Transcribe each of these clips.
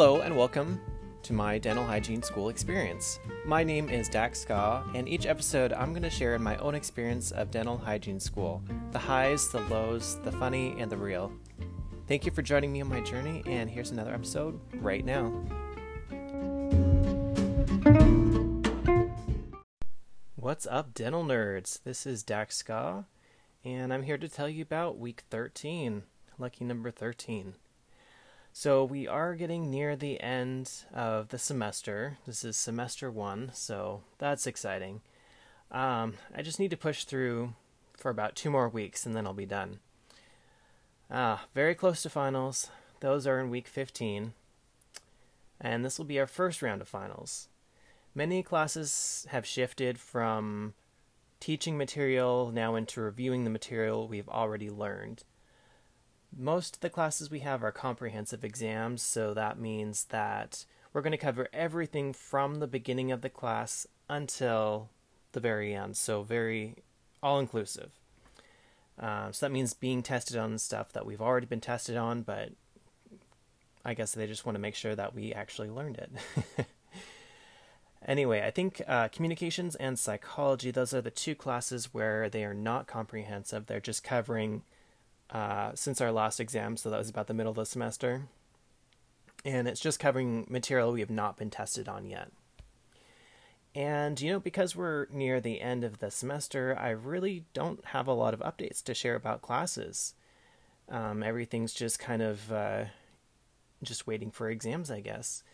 Hello and welcome to my dental hygiene school experience. My name is Dachska, and each episode I'm going to share my own experience of dental hygiene school the highs, the lows, the funny, and the real. Thank you for joining me on my journey, and here's another episode right now. What's up, dental nerds? This is Dachska, and I'm here to tell you about week 13, lucky number 13. So we are getting near the end of the semester. This is semester one, so that's exciting. Um, I just need to push through for about two more weeks and then I'll be done. Ah, very close to finals. Those are in week 15. And this will be our first round of finals. Many classes have shifted from teaching material now into reviewing the material we've already learned. Most of the classes we have are comprehensive exams, so that means that we're going to cover everything from the beginning of the class until the very end. So, very all inclusive. Uh, so, that means being tested on stuff that we've already been tested on, but I guess they just want to make sure that we actually learned it. anyway, I think uh, communications and psychology, those are the two classes where they are not comprehensive. They're just covering uh, since our last exam, so that was about the middle of the semester. And it's just covering material we have not been tested on yet. And, you know, because we're near the end of the semester, I really don't have a lot of updates to share about classes. Um, everything's just kind of uh, just waiting for exams, I guess.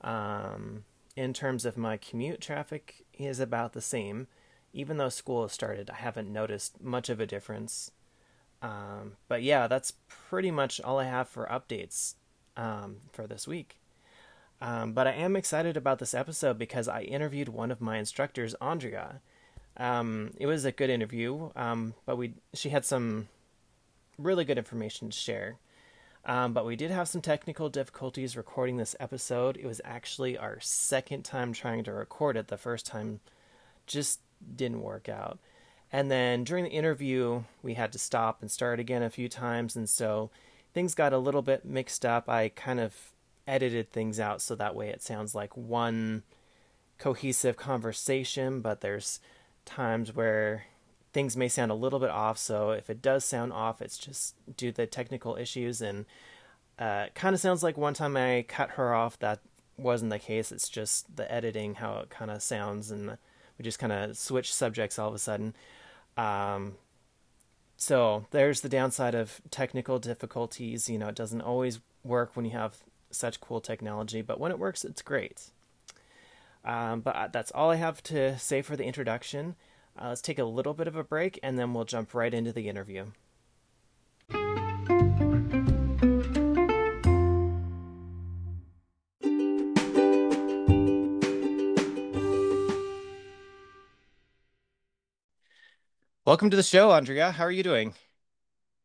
Um, in terms of my commute, traffic is about the same. Even though school has started, I haven't noticed much of a difference. Um, but yeah, that's pretty much all I have for updates um, for this week. Um, but I am excited about this episode because I interviewed one of my instructors, Andrea. Um, it was a good interview, um, but we she had some really good information to share. Um, but we did have some technical difficulties recording this episode. It was actually our second time trying to record it. The first time just didn't work out. And then during the interview, we had to stop and start again a few times. And so things got a little bit mixed up. I kind of edited things out so that way it sounds like one cohesive conversation, but there's times where things may sound a little bit off. So if it does sound off, it's just due to the technical issues. And uh, kind of sounds like one time I cut her off. That wasn't the case. It's just the editing, how it kind of sounds. And we just kind of switch subjects all of a sudden. Um, so there's the downside of technical difficulties. You know, it doesn't always work when you have such cool technology, but when it works, it's great. Um, but that's all I have to say for the introduction. Uh, let's take a little bit of a break and then we'll jump right into the interview. Welcome to the show, Andrea. How are you doing?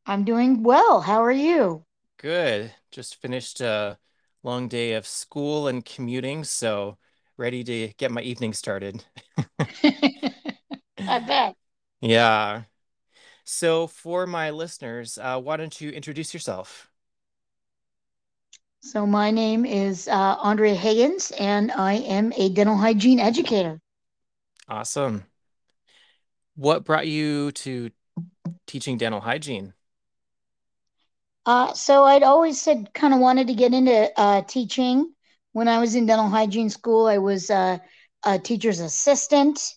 I'm doing well. How are you? Good. Just finished a long day of school and commuting, so ready to get my evening started. I bet. Yeah. So, for my listeners, uh, why don't you introduce yourself? So, my name is uh, Andrea Higgins, and I am a dental hygiene educator. Awesome. What brought you to teaching dental hygiene? Uh, so I'd always said kind of wanted to get into uh, teaching. When I was in dental hygiene school, I was uh, a teacher's assistant.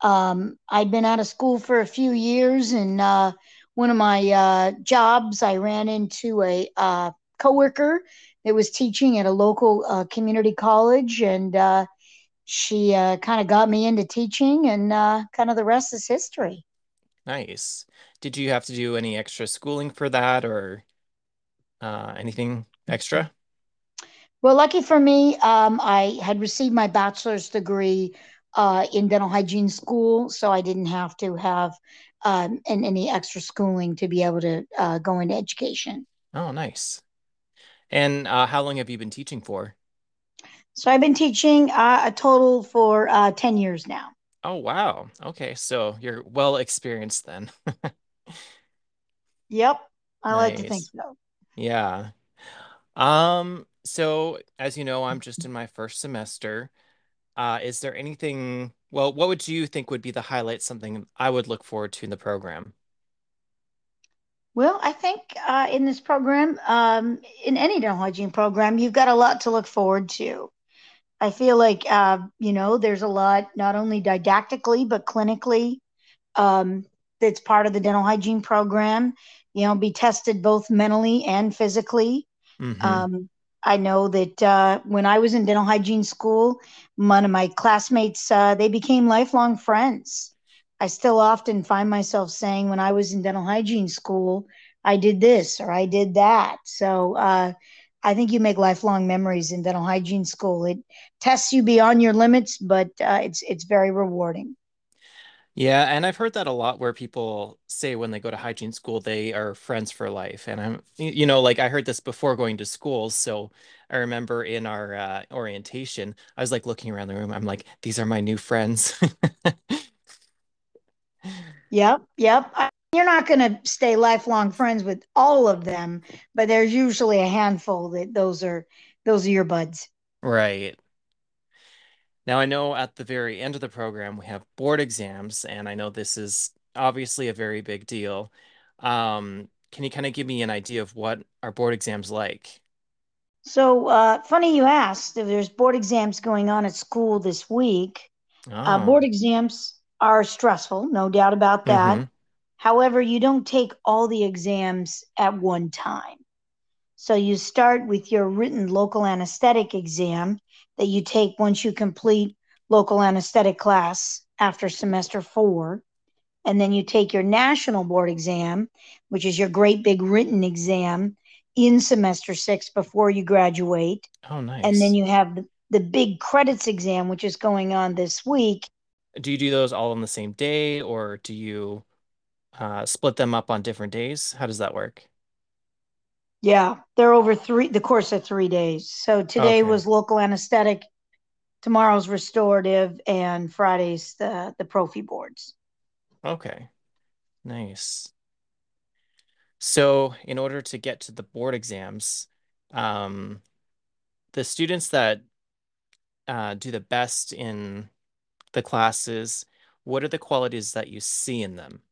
Um, I'd been out of school for a few years, and uh, one of my uh, jobs, I ran into a uh, coworker that was teaching at a local uh, community college, and she uh, kind of got me into teaching, and uh, kind of the rest is history. Nice. Did you have to do any extra schooling for that or uh, anything extra? Well, lucky for me, um, I had received my bachelor's degree uh, in dental hygiene school, so I didn't have to have um, and any extra schooling to be able to uh, go into education. Oh, nice. And uh, how long have you been teaching for? So I've been teaching uh, a total for uh, 10 years now. Oh, wow. Okay. So you're well experienced then. Yep. I like to think so. Yeah. Um, So, as you know, I'm just in my first semester. Uh, is there anything, well, what would you think would be the highlight, something I would look forward to in the program? Well, I think uh, in this program, um, in any dental hygiene program, you've got a lot to look forward to. I feel like, uh, you know, there's a lot, not only didactically, but clinically, um, that's part of the dental hygiene program. You know, be tested both mentally and physically. hmm Um, I know that uh, when I was in dental hygiene school, one of my classmates, uh, they became lifelong friends. I still often find myself saying, when I was in dental hygiene school, I did this or I did that. So uh, I think you make lifelong memories in dental hygiene school. It tests you beyond your limits, but uh, it's it's very rewarding. Yeah, and I've heard that a lot where people say when they go to hygiene school, they are friends for life. And I'm, you know, like I heard this before going to schools. So I remember in our uh, orientation, I was like looking around the room. I'm like, these are my new friends. Yep, yep. I, you're not going to stay lifelong friends with all of them, but there's usually a handful that those are those are your buds. Right. Now, I know at the very end of the program, we have board exams, and I know this is obviously a very big deal. Um, can you kind of give me an idea of what our board exams like? So uh, funny you asked. If there's board exams going on at school this week. Uh, board Oh, exams are stressful, no doubt about that. mm-hmm. However, you don't take all the exams at one time. So you start with your written local anesthetic exam that you take once you complete local anesthetic class after semester four. And then you take your national board exam, which is your great big written exam in semester six before you graduate. Oh, nice. And then you have the, the big CRDTS exam, which is going on this week. Do you do those all on the same day, or do you uh, split them up on different days? How does that work? Yeah, they're over three, the course of three days. So today Okay. was local anesthetic, tomorrow's restorative, and Friday's the, the prophy boards. Okay. Nice. So, in order to get to the board exams, um, the students that uh, do the best in the classes, what are the qualities that you see in them?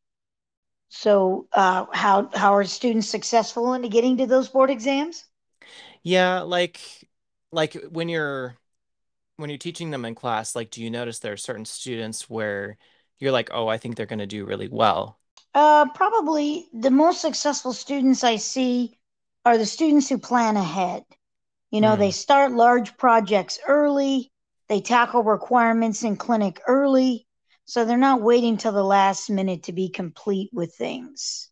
So, uh, how how are students successful into getting to those board exams? Yeah, like like when you're when you're teaching them in class, like do you notice there are certain students where you're like, "Oh, I think they're going to do really well." Uh, probably the most successful students I see are the students who plan ahead. You know, they Mm, start large projects early, they tackle requirements in clinic early, so they're not waiting till the last minute to be complete with things.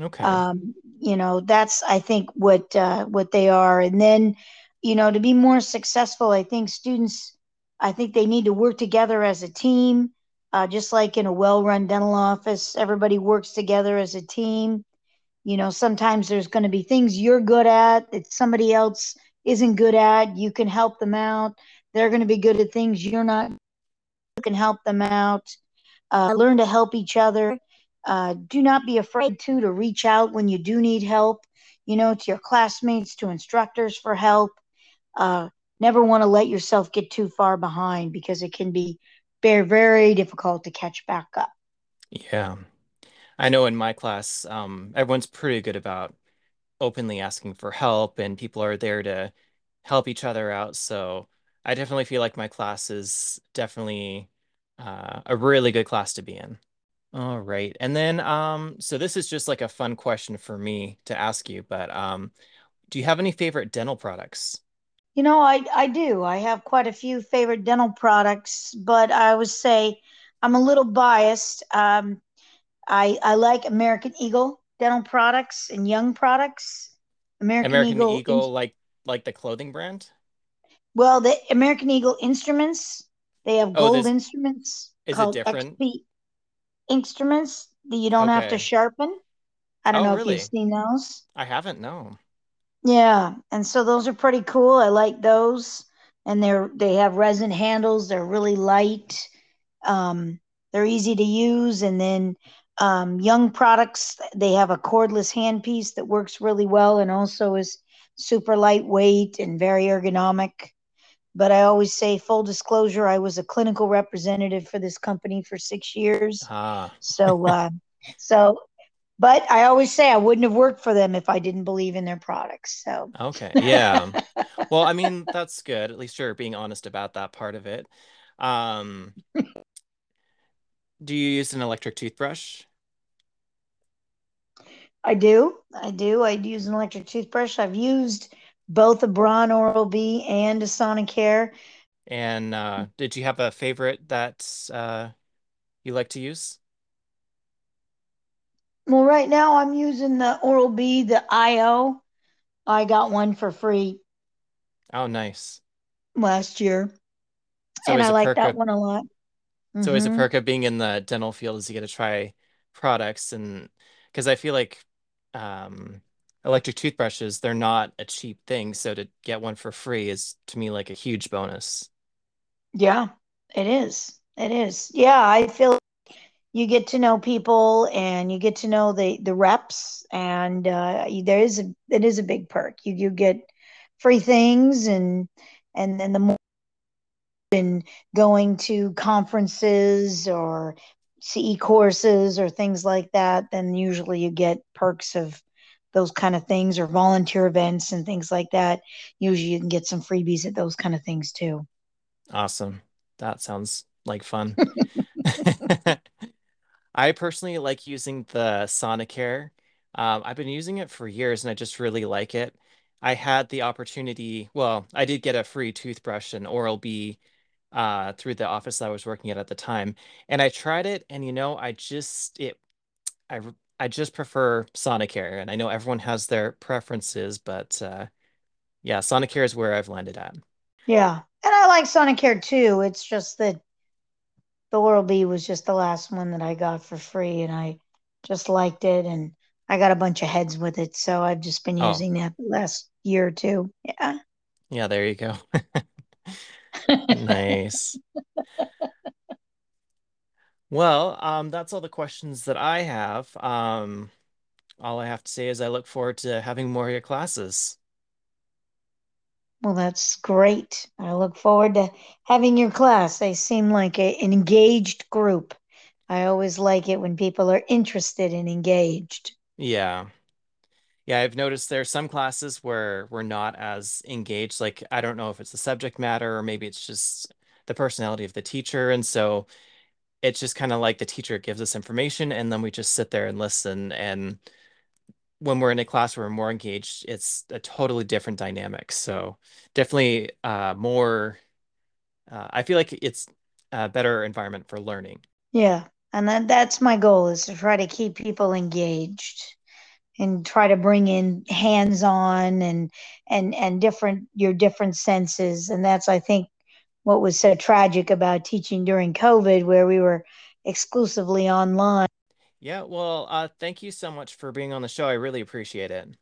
okay. Um, you know, that's I think what uh, what they are. And then, you know, to be more successful, I think students, I think they need to work together as a team. Uh, just like in a well-run dental office, everybody works together as a team. You know, sometimes there's going to be things you're good at that somebody else isn't good at. You can help them out. They're going to be good at things you're not. Can help them out uh, learn to help each other. Uh, do not be afraid to to reach out when you do need help. You know, to your classmates, to instructors for help. Uh, never want to let yourself get too far behind because it can be very very difficult to catch back up. Yeah. I know in my class, um, everyone's pretty good about openly asking for help and people are there to help each other out. So I definitely feel like my class is definitely uh, a really good class to be in. All right. And then um so this is just like a fun question for me to ask you, but um do you have any favorite dental products? You know, I I do. I have quite a few favorite dental products, but I would say I'm a little biased. Um, I I like American Eagle dental products and Young products. American American Eagle Eagle like like the clothing brand? Well, the American Eagle instruments, they have Oh, gold instruments is it called different? XP instruments that you don't have to sharpen. I don't Oh, know if you've seen those. I haven't, no. Yeah, and so those are pretty cool. I like those. And they're they have resin handles. They're really light. Um, they're easy to use. And then um, Young products, they have a cordless handpiece that works really well and also is super lightweight and very ergonomic. But I always say, full disclosure, I was a clinical representative for this company for six years. Ah. So, uh, so, but I always say I wouldn't have worked for them if I didn't believe in their products. So, Okay. Yeah. Well, I mean, that's good. At least you're being honest about that part of it. Um, do you use an electric toothbrush? I do. I do. I use an electric toothbrush. I've used both a Braun Oral B and a Sonicare. And uh, did you have a favorite that uh, you like to use? Well, right now I'm using the Oral B, the IO. I got one for free Oh, nice. last year, It's and I like that of one a lot. it's always a perk of being in the dental field is you get to try products and because I feel like um, electric toothbrushes, they're not a cheap thing, so to get one for free is to me like a huge bonus. Yeah, it is. It is. Yeah, I feel you get to know people and you get to know the the reps, and uh, there is a it is a big perk. You you get free things and and then the more in going to conferences or CE courses or things like that, then usually you get perks of those kind of things or volunteer events and things like that. Usually you can get some freebies at those kind of things too. Awesome. That sounds like fun. I personally like using the Sonicare. Um, I've been using it for years and I just really like it. I had the opportunity, well, I did get a free toothbrush and Oral-B uh, through the office I was working at at the time, and I tried it, and you know, I just it I I just prefer Sonicare, and I know everyone has their preferences, but uh, yeah, Sonicare is where I've landed at. Yeah. And I like Sonicare too. It's just that the Oral B was just the last one that I got for free and I just liked it and I got a bunch of heads with it. So I've just been Oh, using that the last year or two. Yeah. yeah, there you go. Nice. Well, um, that's all the questions that I have. Um, all I have to say is I look forward to having more of your classes. Well, that's great. I look forward to having your class. They seem like an engaged group. I always like it when people are interested and engaged. Yeah. Yeah, I've noticed there are some classes where we're not as engaged. Like, I don't know if it's the subject matter or maybe it's just the personality of the teacher. And so it's just kind of like the teacher gives us information and then we just sit there and listen. And when we're in a class where we're more engaged, it's a totally different dynamic. So definitely uh, more, uh, I feel like it's a better environment for learning. Yeah. And that, that's my goal is to try to keep people engaged. and try to bring in hands-on and and and different your different senses and that's i think what was so tragic about teaching during covid where we were exclusively online Yeah, well, uh, thank you so much for being on the show. I really appreciate it.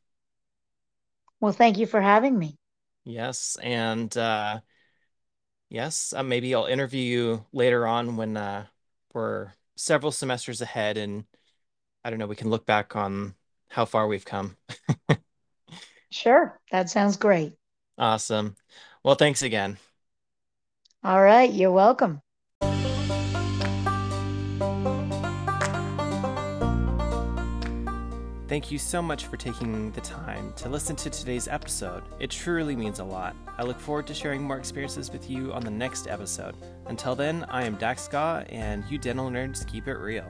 well thank you for having me Yes, and uh, yes, uh, maybe I'll interview you later on when uh, we're several semesters ahead, and I don't know, we can look back on how far we've come. sure that sounds great Awesome. Well, thanks again. All right you're welcome Thank you so much for taking the time to listen to today's episode. It truly means a lot. I look forward to sharing more experiences with you on the next episode. Until then, I am Dax Scott, and you dental nerds keep it real.